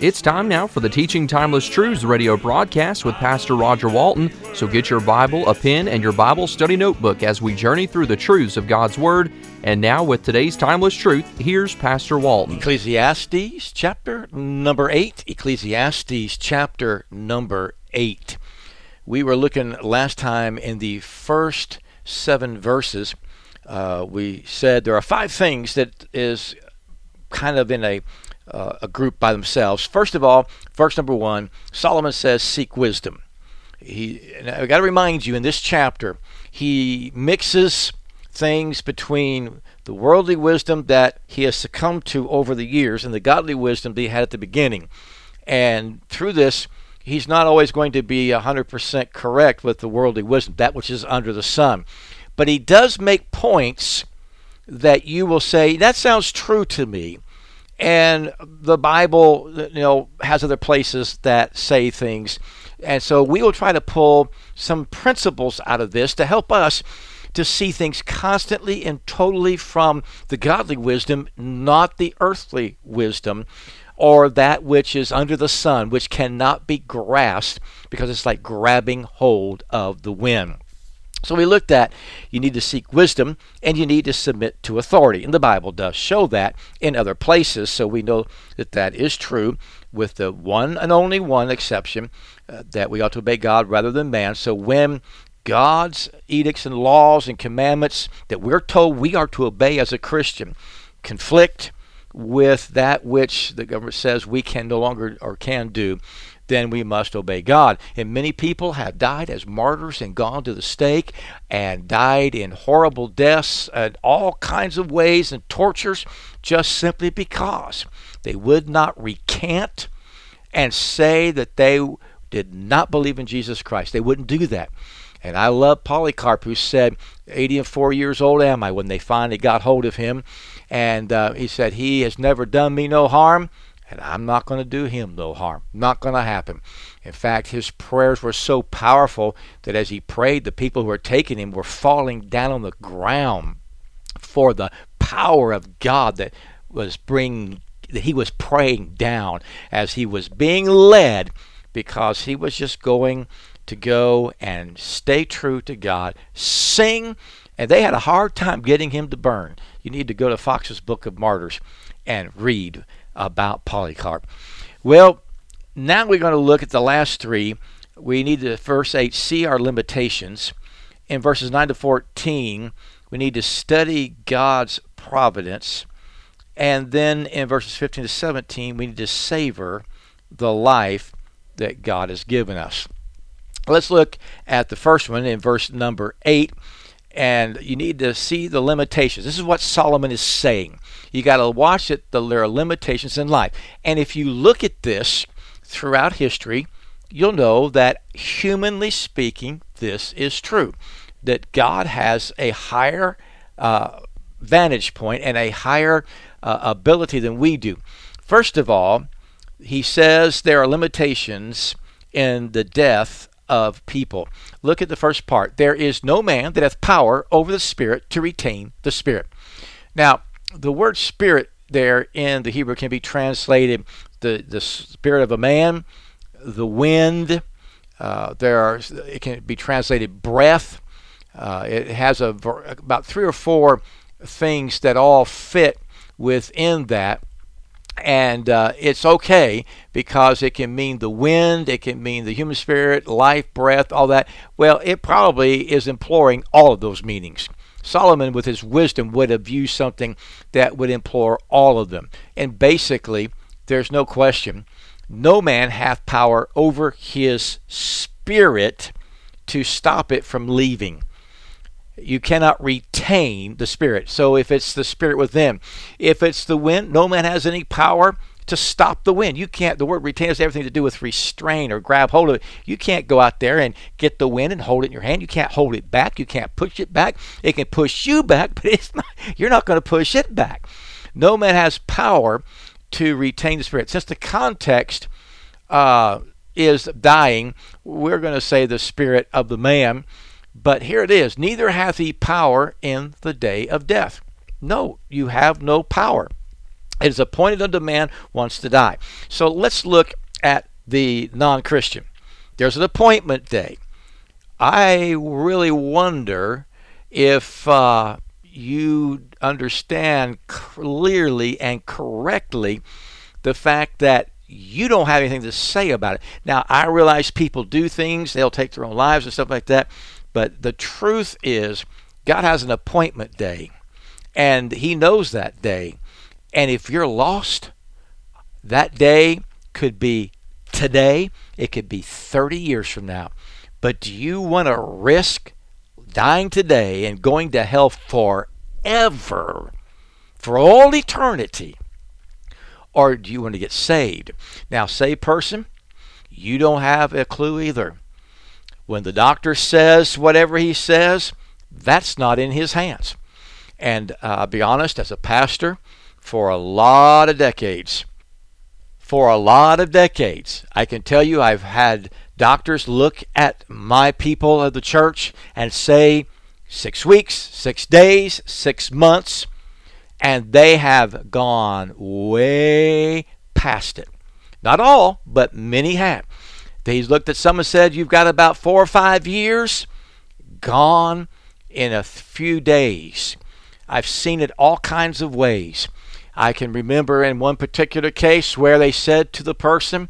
It's time now for the Teaching Timeless Truths radio broadcast with Pastor Roger Walton. So get your Bible, a pen, and your Bible study notebook as we journey through the truths of God's Word. And now, with today's timeless truth, here's Pastor Walton. Ecclesiastes chapter number 8. Ecclesiastes chapter number 8. We were looking last time in the first seven verses. Uh, we said there are five things that is kind of in a uh, a group by themselves. First of all, verse number one, Solomon says, "Seek wisdom." He, and I got to remind you in this chapter, he mixes things between the worldly wisdom that he has succumbed to over the years and the godly wisdom that he had at the beginning. And through this, he's not always going to be 100% correct with the worldly wisdom, that which is under the sun. But he does make points that you will say, that sounds true to me. And the Bible, you know, has other places that say things. And so we will try to pull some principles out of this to help us to see things constantly and totally from the godly wisdom, not the earthly wisdom or that which is under the sun, which cannot be grasped because it's like grabbing hold of the wind. So we looked at you need to seek wisdom and you need to submit to authority. And the Bible does show that in other places. So we know that that is true with the one and only one exception uh, that we ought to obey God rather than man. So when God's edicts and laws and commandments that we're told we are to obey as a Christian conflict with that which the government says we can no longer or can do, then we must obey God. And many people have died as martyrs and gone to the stake and died in horrible deaths and all kinds of ways and tortures just simply because they would not recant and say that they did not believe in Jesus Christ. They wouldn't do that. And I love Polycarp, who said, 84 years old am I when they finally got hold of him. And uh, he said, He has never done me no harm, and I'm not going to do him no harm. Not going to happen. In fact, his prayers were so powerful that as he prayed, the people who were taking him were falling down on the ground for the power of God that was bringing that he was praying down as he was being led because he was just going to go and stay true to God, sing, and they had a hard time getting him to burn. You need to go to Foxe's Book of Martyrs and read about Polycarp. Well, now we're going to look at the last three. We need to first 8 see our limitations. In verses 9 to 14, we need to study God's providence. And then in verses 15 to 17, we need to savor the life that God has given us. Let's look at the first one in verse number 8. And you need to see the limitations. This is what Solomon is saying. You got to watch it. There are limitations in life. And if you look at this throughout history, you'll know that humanly speaking, this is true. That God has a higher uh, vantage point and a higher uh, ability than we do. First of all, he says there are limitations in the death of people. Look at the first part. There is no man that hath power over the Spirit to retain the Spirit. Now, the word spirit there in the Hebrew can be translated the, the spirit of a man, the wind. Uh, there are, it can be translated breath. Uh, it has a, about three or four things that all fit within that. And uh, it's okay because it can mean the wind, it can mean the human spirit, life, breath, all that. Well, it probably is imploring all of those meanings. Solomon, with his wisdom, would have used something that would implore all of them. And basically, there's no question. No man hath power over his spirit to stop it from leaving. You cannot retain the spirit. So if it's the spirit within, if it's the wind, no man has any power to stop the wind. You can't, the word retain has everything to do with restrain or grab hold of it. You can't go out there and get the wind and hold it in your hand. You can't hold it back. You can't push it back. It can push you back, but it's not, you're not going to push it back. No man has power to retain the spirit. Since the context uh, is dying, we're going to say the spirit of the man. But here it is neither hath he power in the day of death. No, you have no power. It is appointed unto man once to die. So let's look at the non Christian. There's an appointment day. I really wonder if uh, you understand clearly and correctly the fact that you don't have anything to say about it. Now, I realize people do things, they'll take their own lives and stuff like that, but the truth is, God has an appointment day, and He knows that day. And if you're lost, that day could be today, it could be 30 years from now. But do you want to risk dying today and going to hell forever, for all eternity? Or do you want to get saved? Now, saved person, you don't have a clue either. When the doctor says whatever he says, that's not in his hands. And uh, I'll be honest, as a pastor, for a lot of decades, for a lot of decades, I can tell you I've had doctors look at my people of the church and say, six weeks, six days, six months, and they have gone way past it. Not all, but many have. He's looked at some and said, You've got about four or five years gone in a few days. I've seen it all kinds of ways. I can remember in one particular case where they said to the person,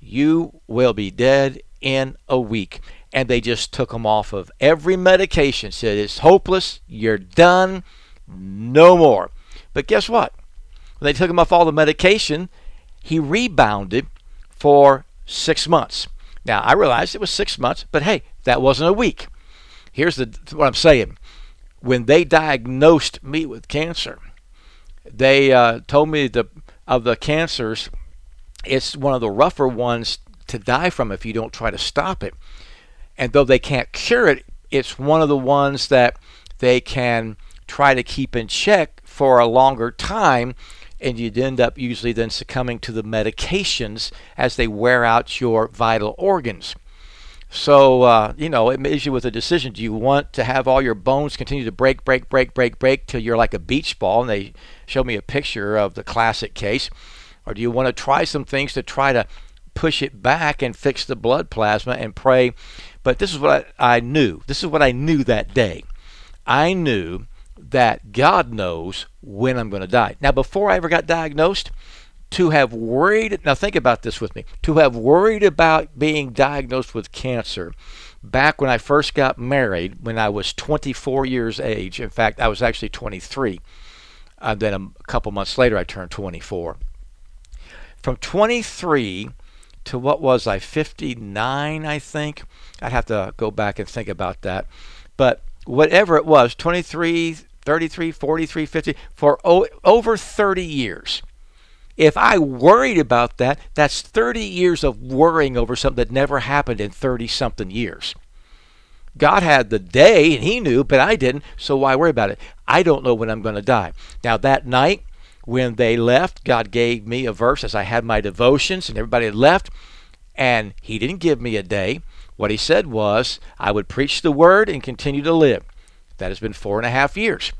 You will be dead in a week. And they just took him off of every medication, said, It's hopeless, you're done, no more. But guess what? When they took him off all the medication, he rebounded for six months. Now, I realized it was six months, but hey, that wasn't a week. Here's the, what I'm saying. When they diagnosed me with cancer, they uh, told me the, of the cancers, it's one of the rougher ones to die from if you don't try to stop it. And though they can't cure it, it's one of the ones that they can try to keep in check for a longer time and you'd end up usually then succumbing to the medications as they wear out your vital organs. So, uh, you know, it leaves you with a decision. Do you want to have all your bones continue to break, break, break, break, break till you're like a beach ball? And they showed me a picture of the classic case. Or do you want to try some things to try to push it back and fix the blood plasma and pray? But this is what I, I knew. This is what I knew that day. I knew that God knows when I'm going to die. Now, before I ever got diagnosed, to have worried, now think about this with me, to have worried about being diagnosed with cancer back when I first got married, when I was 24 years age. In fact, I was actually 23. And then a couple months later, I turned 24. From 23 to what was I, 59, I think? I'd have to go back and think about that. But whatever it was, 23, 33, 43, 50, for o- over 30 years. If I worried about that, that's 30 years of worrying over something that never happened in 30 something years. God had the day and He knew, but I didn't, so why worry about it? I don't know when I'm going to die. Now, that night when they left, God gave me a verse as I had my devotions and everybody had left, and He didn't give me a day. What He said was, I would preach the word and continue to live. That has been four and a half years.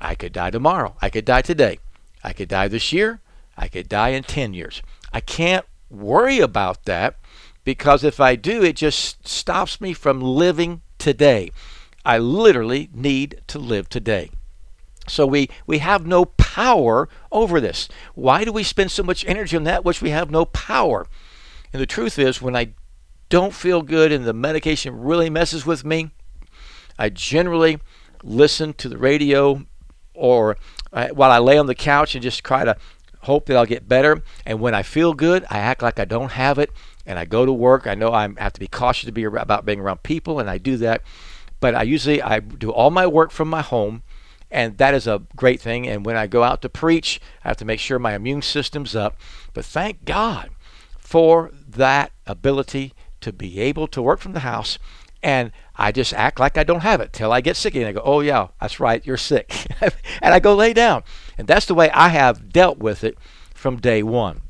I could die tomorrow. I could die today. I could die this year. I could die in 10 years. I can't worry about that because if I do, it just stops me from living today. I literally need to live today. So we, we have no power over this. Why do we spend so much energy on that which we have no power? And the truth is, when I don't feel good and the medication really messes with me, I generally listen to the radio or uh, while I lay on the couch and just try to hope that I'll get better. And when I feel good, I act like I don't have it. And I go to work. I know I have to be cautious to be about being around people, and I do that. But I usually I do all my work from my home, and that is a great thing. And when I go out to preach, I have to make sure my immune system's up. But thank God for that ability to be able to work from the house and I just act like I don't have it till I get sick and I go, "Oh yeah, that's right, you're sick," and I go lay down, and that's the way I have dealt with it from day one.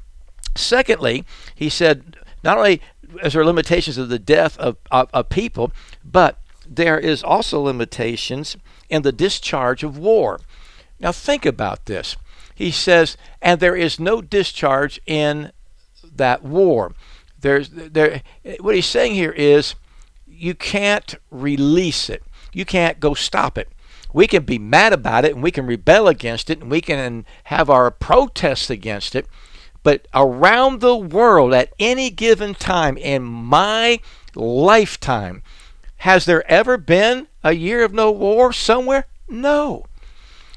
Secondly, he said, not only is there limitations of the death of, of, of people, but there is also limitations in the discharge of war. Now think about this. He says, and there is no discharge in that war. There's there what he's saying here is you can't release it. You can't go stop it. We can be mad about it and we can rebel against it and we can have our protests against it. But around the world at any given time in my lifetime, has there ever been a year of no war somewhere? No.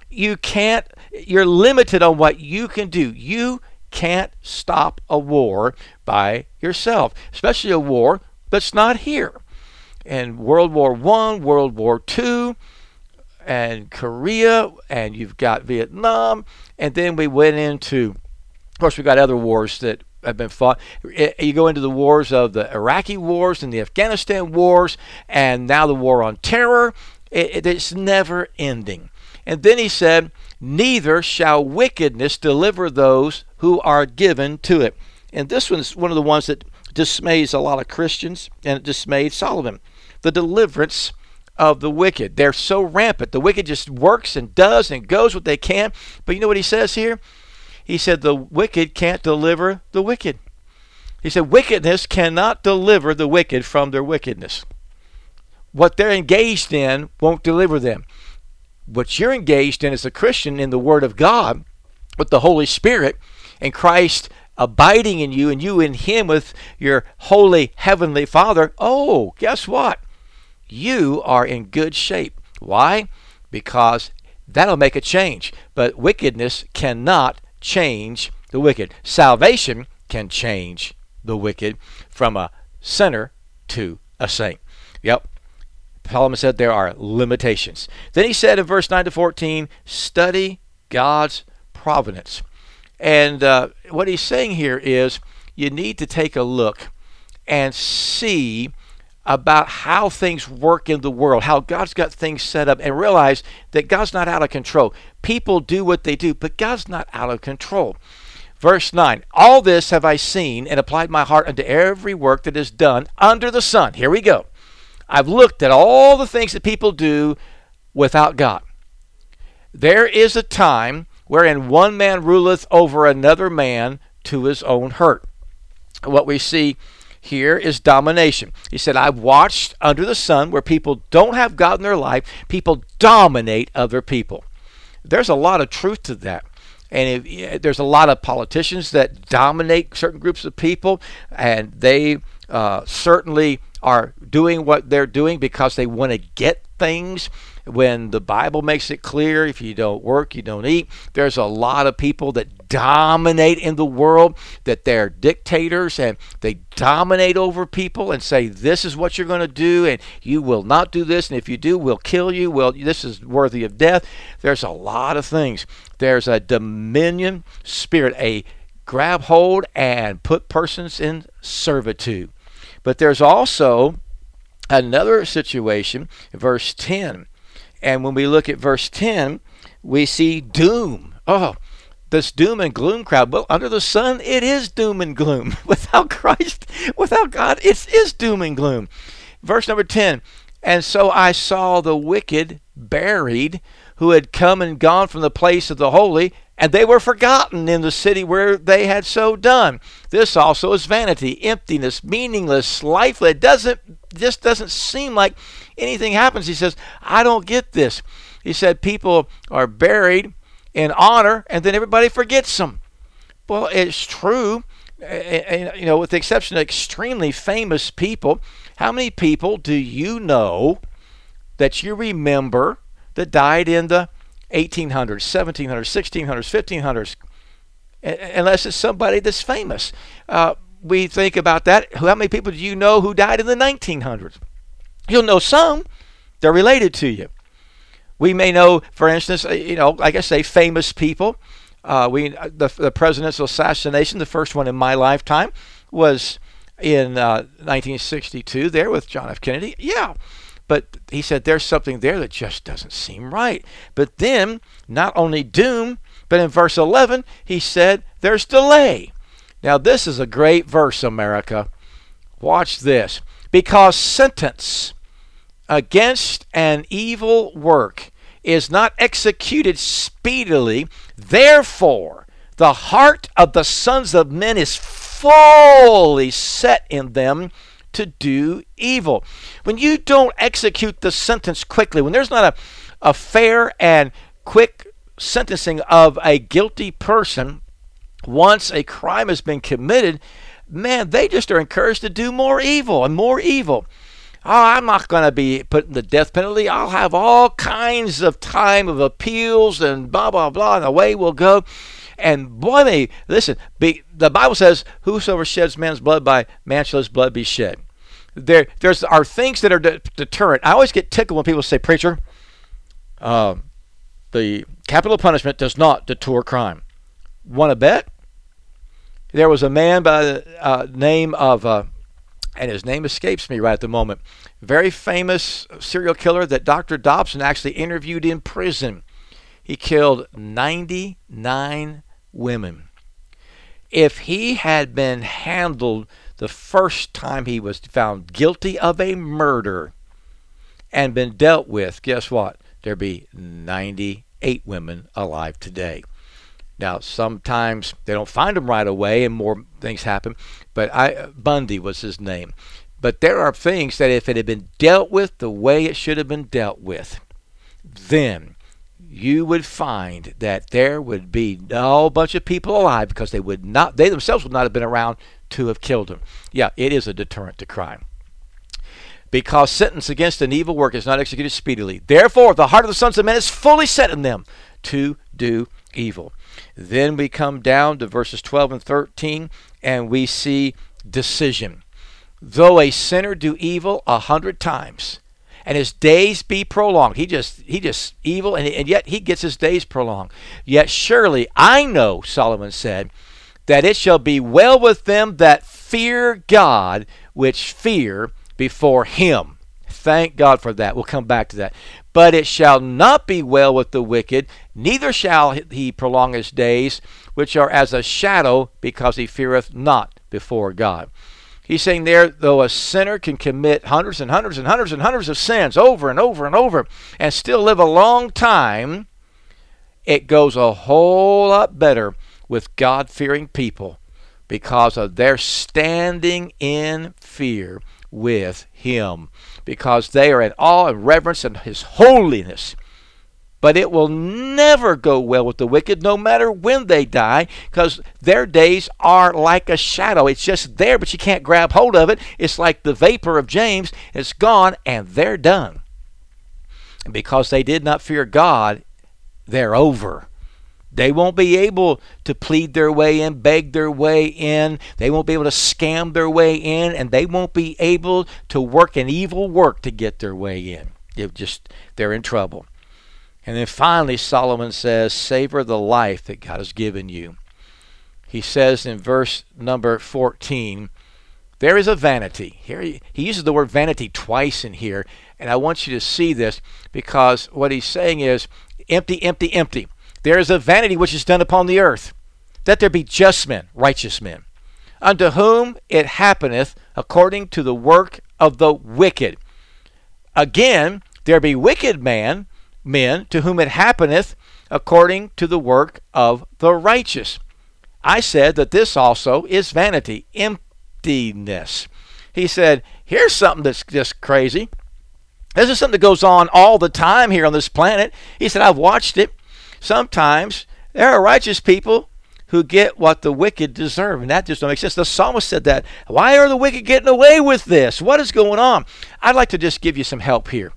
You can't, you're limited on what you can do. You can't stop a war by yourself, especially a war that's not here. And World War One, World War Two, and Korea, and you've got Vietnam, and then we went into, of course, we've got other wars that have been fought. You go into the wars of the Iraqi wars and the Afghanistan wars, and now the war on terror. it's never ending. And then he said, Neither shall wickedness deliver those who are given to it. And this one's one of the ones that dismays a lot of Christians, and it dismayed Solomon. The deliverance of the wicked. They're so rampant. The wicked just works and does and goes what they can. But you know what he says here? He said the wicked can't deliver the wicked. He said wickedness cannot deliver the wicked from their wickedness. What they're engaged in won't deliver them what you're engaged in as a Christian in the Word of God with the Holy Spirit and Christ abiding in you and you in Him with your holy heavenly Father, oh, guess what? You are in good shape. Why? Because that'll make a change. But wickedness cannot change the wicked. Salvation can change the wicked from a sinner to a saint. Yep. Solomon said there are limitations. Then he said in verse 9 to 14, study God's providence. And uh, what he's saying here is you need to take a look and see about how things work in the world, how God's got things set up, and realize that God's not out of control. People do what they do, but God's not out of control. Verse 9 All this have I seen and applied my heart unto every work that is done under the sun. Here we go. I've looked at all the things that people do without God. There is a time wherein one man ruleth over another man to his own hurt. What we see here is domination. He said, I've watched under the sun where people don't have God in their life, people dominate other people. There's a lot of truth to that. And there's a lot of politicians that dominate certain groups of people, and they uh, certainly are doing what they're doing because they want to get things when the Bible makes it clear if you don't work, you don't eat. There's a lot of people that dominate in the world, that they're dictators and they dominate over people and say, This is what you're going to do, and you will not do this, and if you do, we'll kill you. Well, this is worthy of death. There's a lot of things. There's a dominion spirit, a grab hold and put persons in servitude. But there's also another situation, verse 10. And when we look at verse 10, we see doom. Oh, this doom and gloom crowd. Well, under the sun, it is doom and gloom. Without Christ, without God, it is doom and gloom. Verse number 10 And so I saw the wicked buried who had come and gone from the place of the holy, and they were forgotten in the city where they had so done. This also is vanity, emptiness, meaningless, lifeless. Doesn't just doesn't seem like anything happens. He says, I don't get this. He said people are buried in honor and then everybody forgets them. Well, it's true. And, you know, with the exception of extremely famous people, how many people do you know that you remember that died in the 1800s, 1700s, 1600s, 1500s. unless it's somebody that's famous. Uh, we think about that. How many people do you know who died in the 1900s? You'll know some. They're related to you. We may know, for instance, uh, you know, like I say, famous people. Uh, we uh, the, the presidential assassination, the first one in my lifetime, was in uh, 1962. There with John F. Kennedy. Yeah, but he said there's something there that just doesn't seem right. But then, not only doom, but in verse 11, he said there's delay. Now, this is a great verse, America. Watch this. Because sentence against an evil work is not executed speedily, therefore, the heart of the sons of men is fully set in them to do evil. When you don't execute the sentence quickly, when there's not a, a fair and quick sentencing of a guilty person, once a crime has been committed, man, they just are encouraged to do more evil and more evil. Oh, I'm not going to be putting the death penalty. I'll have all kinds of time of appeals and blah, blah, blah, and away we'll go. And boy, me, listen, be, the Bible says, Whosoever sheds man's blood, by man shall his blood be shed. There, there's are things that are de- deterrent. I always get tickled when people say, Preacher, uh, the capital punishment does not deter crime. Want to bet? There was a man by the uh, name of, uh, and his name escapes me right at the moment, very famous serial killer that Dr. Dobson actually interviewed in prison. He killed 99 women. If he had been handled the first time he was found guilty of a murder and been dealt with, guess what? There'd be 98 women alive today. Now, sometimes they don't find him right away and more things happen, but I, Bundy was his name. But there are things that if it had been dealt with the way it should have been dealt with, then you would find that there would be no bunch of people alive because they would not they themselves would not have been around to have killed him. Yeah, it is a deterrent to crime. Because sentence against an evil work is not executed speedily. Therefore, the heart of the sons of men is fully set in them to do evil. Then we come down to verses 12 and 13 and we see decision. Though a sinner do evil a hundred times, and his days be prolonged. He just he just evil and, and yet he gets his days prolonged. Yet surely I know, Solomon said, that it shall be well with them that fear God, which fear before him. Thank God for that. We'll come back to that. But it shall not be well with the wicked, neither shall he prolong his days, which are as a shadow, because he feareth not before God. He's saying there, though a sinner can commit hundreds and hundreds and hundreds and hundreds of sins over and over and over and still live a long time, it goes a whole lot better with God fearing people because of their standing in fear with Him because they are in awe and reverence and His holiness. But it will never go well with the wicked, no matter when they die, because their days are like a shadow. It's just there, but you can't grab hold of it. It's like the vapor of James. It's gone, and they're done. And because they did not fear God, they're over. They won't be able to plead their way in, beg their way in. They won't be able to scam their way in, and they won't be able to work an evil work to get their way in. It just they're in trouble. And then finally, Solomon says, "Savor the life that God has given you." He says in verse number 14, "There is a vanity." Here he, he uses the word vanity twice in here, and I want you to see this because what he's saying is empty, empty, empty. There is a vanity which is done upon the earth, that there be just men, righteous men, unto whom it happeneth according to the work of the wicked. Again, there be wicked man, men, to whom it happeneth according to the work of the righteous. I said that this also is vanity, emptiness. He said, Here's something that's just crazy. This is something that goes on all the time here on this planet. He said, I've watched it sometimes there are righteous people who get what the wicked deserve, and that just don't make sense. The psalmist said that. Why are the wicked getting away with this? What is going on? I'd like to just give you some help here.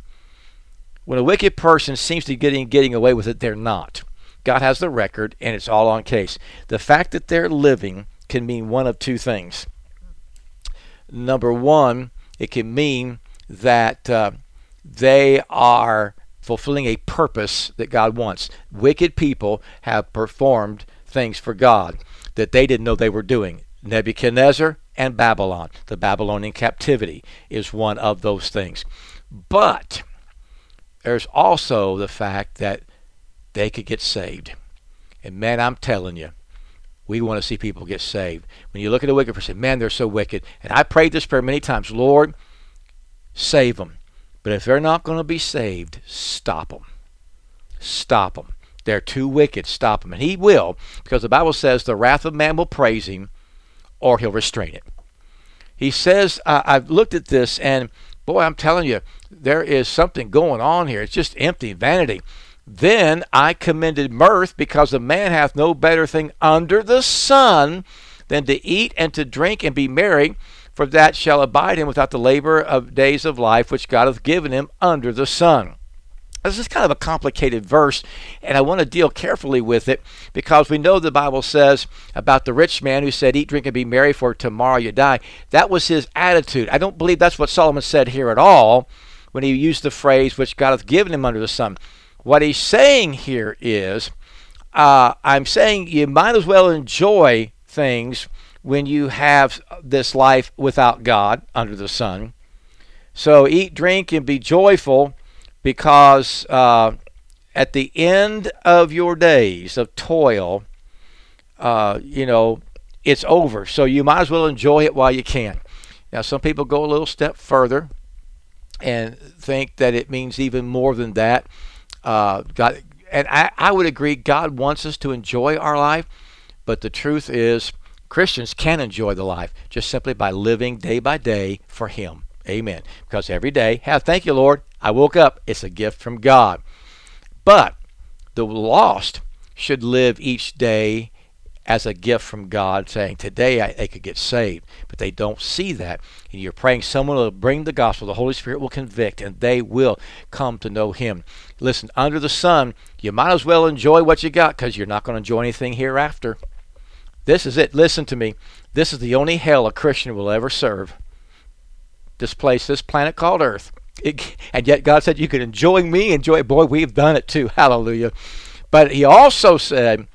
When a wicked person seems to be getting getting away with it, they're not. God has the record, and it's all on case. The fact that they're living can mean one of two things. Number one, it can mean that uh, they are fulfilling a purpose that God wants. Wicked people have performed things for God that they didn't know they were doing. Nebuchadnezzar and Babylon, the Babylonian captivity, is one of those things. But there's also the fact that they could get saved. And man, I'm telling you, we want to see people get saved. When you look at a wicked person, man, they're so wicked. And I prayed this prayer many times Lord, save them. But if they're not going to be saved, stop them. Stop them. They're too wicked. Stop them. And He will, because the Bible says the wrath of man will praise Him or He'll restrain it. He says, I've looked at this, and boy, I'm telling you, there is something going on here. It's just empty vanity. Then I commended mirth because a man hath no better thing under the sun than to eat and to drink and be merry, for that shall abide him without the labor of days of life which God hath given him under the sun. This is kind of a complicated verse, and I want to deal carefully with it because we know the Bible says about the rich man who said, Eat, drink, and be merry, for tomorrow you die. That was his attitude. I don't believe that's what Solomon said here at all when he used the phrase, which God hath given him under the sun. What he's saying here is, uh, I'm saying you might as well enjoy things when you have this life without God under the sun. So eat, drink, and be joyful because uh, at the end of your days of toil, uh, you know, it's over. So you might as well enjoy it while you can. Now, some people go a little step further and think that it means even more than that. Uh, God, and I, I would agree, God wants us to enjoy our life, but the truth is, Christians can enjoy the life just simply by living day by day for Him. Amen. Because every day, have thank you, Lord. I woke up. It's a gift from God. But the lost should live each day as a gift from God, saying, Today I, they could get saved. But they don't see that. And you're praying someone will bring the gospel. The Holy Spirit will convict, and they will come to know Him. Listen, under the sun, you might as well enjoy what you got because you're not going to enjoy anything hereafter. This is it. Listen to me. This is the only hell a Christian will ever serve. This place, this planet called Earth. It, and yet God said, You can enjoy me, enjoy it. Boy, we've done it too. Hallelujah. But He also said,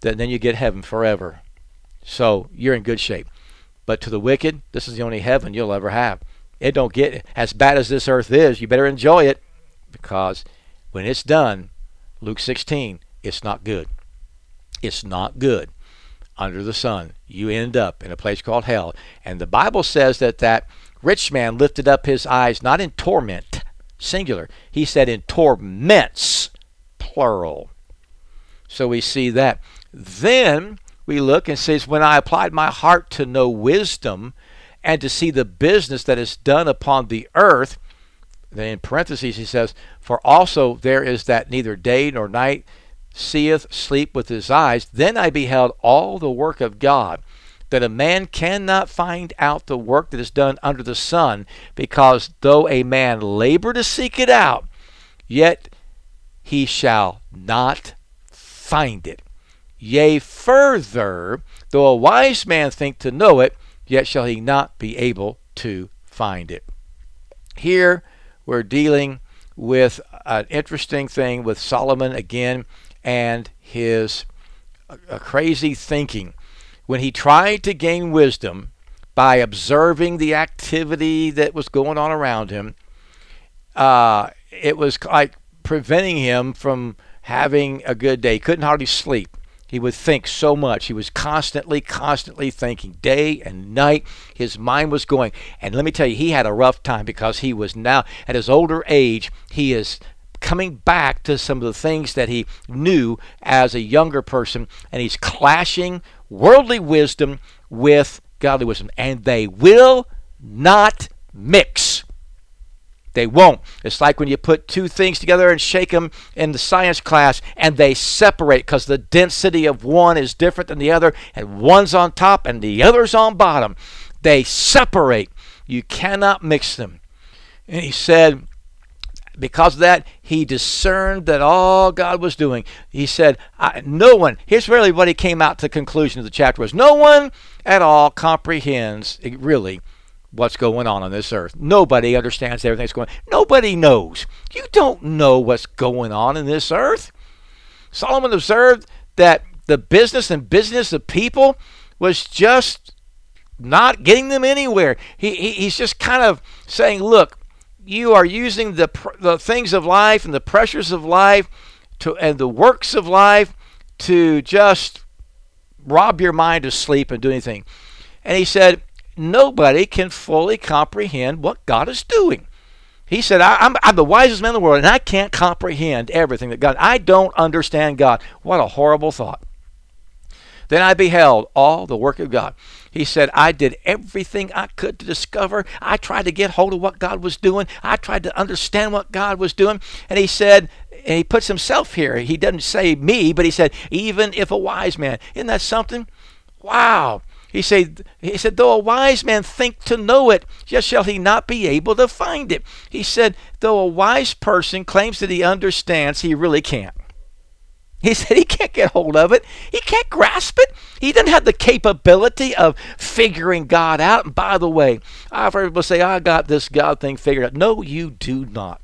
that then you get heaven forever. So you're in good shape. But to the wicked, this is the only heaven you'll ever have. It don't get as bad as this earth is. You better enjoy it because when it's done, Luke 16, it's not good. It's not good under the sun. You end up in a place called hell. And the Bible says that that rich man lifted up his eyes not in torment, singular. He said in torments, plural. So we see that. Then we look and says, When I applied my heart to know wisdom and to see the business that is done upon the earth, then in parentheses he says, For also there is that neither day nor night seeth sleep with his eyes. Then I beheld all the work of God, that a man cannot find out the work that is done under the sun, because though a man labor to seek it out, yet he shall not find it. Yea, further, though a wise man think to know it, yet shall he not be able to find it. Here we're dealing with an interesting thing with Solomon again and his uh, crazy thinking. When he tried to gain wisdom by observing the activity that was going on around him, uh, it was like preventing him from having a good day. He couldn't hardly sleep. He would think so much. He was constantly, constantly thinking day and night. His mind was going. And let me tell you, he had a rough time because he was now, at his older age, he is coming back to some of the things that he knew as a younger person. And he's clashing worldly wisdom with godly wisdom. And they will not mix. They won't. It's like when you put two things together and shake them in the science class and they separate because the density of one is different than the other, and one's on top and the other's on bottom. They separate. You cannot mix them. And he said, because of that, he discerned that all God was doing. He said, No one, here's really what he came out to the conclusion of the chapter was no one at all comprehends eh, really what's going on on this earth. Nobody understands everything that's going on. Nobody knows. You don't know what's going on in this earth. Solomon observed that the business and business of people was just not getting them anywhere. He, he, he's just kind of saying, look, you are using the, the things of life and the pressures of life to, and the works of life to just rob your mind of sleep and do anything. And he said, nobody can fully comprehend what God is doing. He said, I, am the wisest man in the world, and I can't comprehend everything that God. I don't understand God. What a horrible thought. Then I beheld all the work of God. He said, I did everything I could to discover. I tried to get hold of what God was doing. I tried to understand what God was doing. And he said, and he puts himself here. He doesn't say me, but he said, even if a wise man. Isn't that something? Wow. He said, he said, though a wise man think to know it, yet shall he not be able to find it. He said, though a wise person claims that he understands, he really can't. He said he can't get hold of it. He can't grasp it. He didn't have the capability of figuring God out. And by the way, I've heard people say, I got this God thing figured out. No, you do not.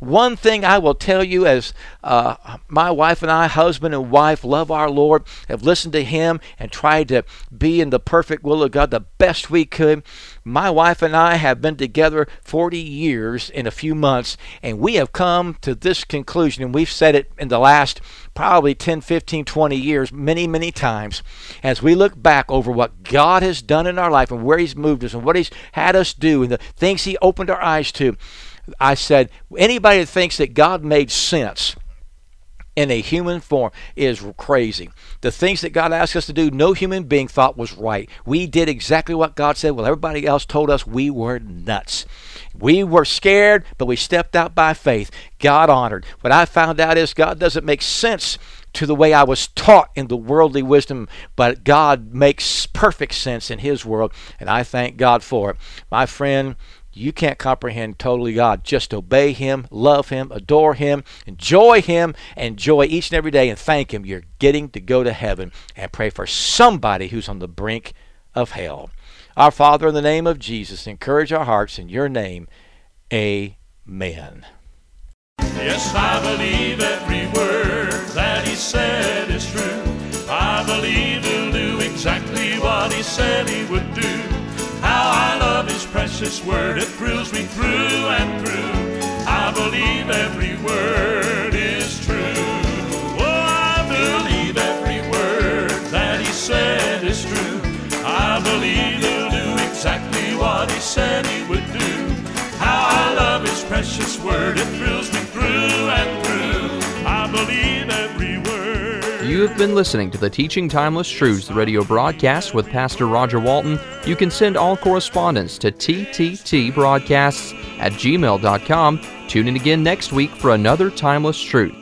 One thing I will tell you as uh, my wife and I, husband and wife, love our Lord, have listened to Him and tried to be in the perfect will of God the best we could. My wife and I have been together 40 years in a few months, and we have come to this conclusion, and we've said it in the last probably 10, 15, 20 years, many, many times, as we look back over what God has done in our life and where He's moved us and what He's had us do and the things He opened our eyes to. I said, anybody that thinks that God made sense in a human form is crazy. The things that God asked us to do, no human being thought was right. We did exactly what God said. Well, everybody else told us we were nuts. We were scared, but we stepped out by faith. God honored. What I found out is God doesn't make sense to the way I was taught in the worldly wisdom, but God makes perfect sense in His world, and I thank God for it. My friend, you can't comprehend totally God. Just obey Him, love Him, adore Him, enjoy Him, enjoy each and every day, and thank Him. You're getting to go to heaven and pray for somebody who's on the brink of hell. Our Father, in the name of Jesus, encourage our hearts in your name. Amen. Yes, I believe every word that He said is true. I believe He'll do exactly what He said He would do. Precious word, it thrills me through and through. I believe every word is true. Oh, I believe every word that He said is true. I believe He'll do exactly what He said He would do. How I love His precious word, it thrills me through and through. You have been listening to the Teaching Timeless Truths radio broadcast with Pastor Roger Walton. You can send all correspondence to tttbroadcasts at gmail.com. Tune in again next week for another Timeless Truth.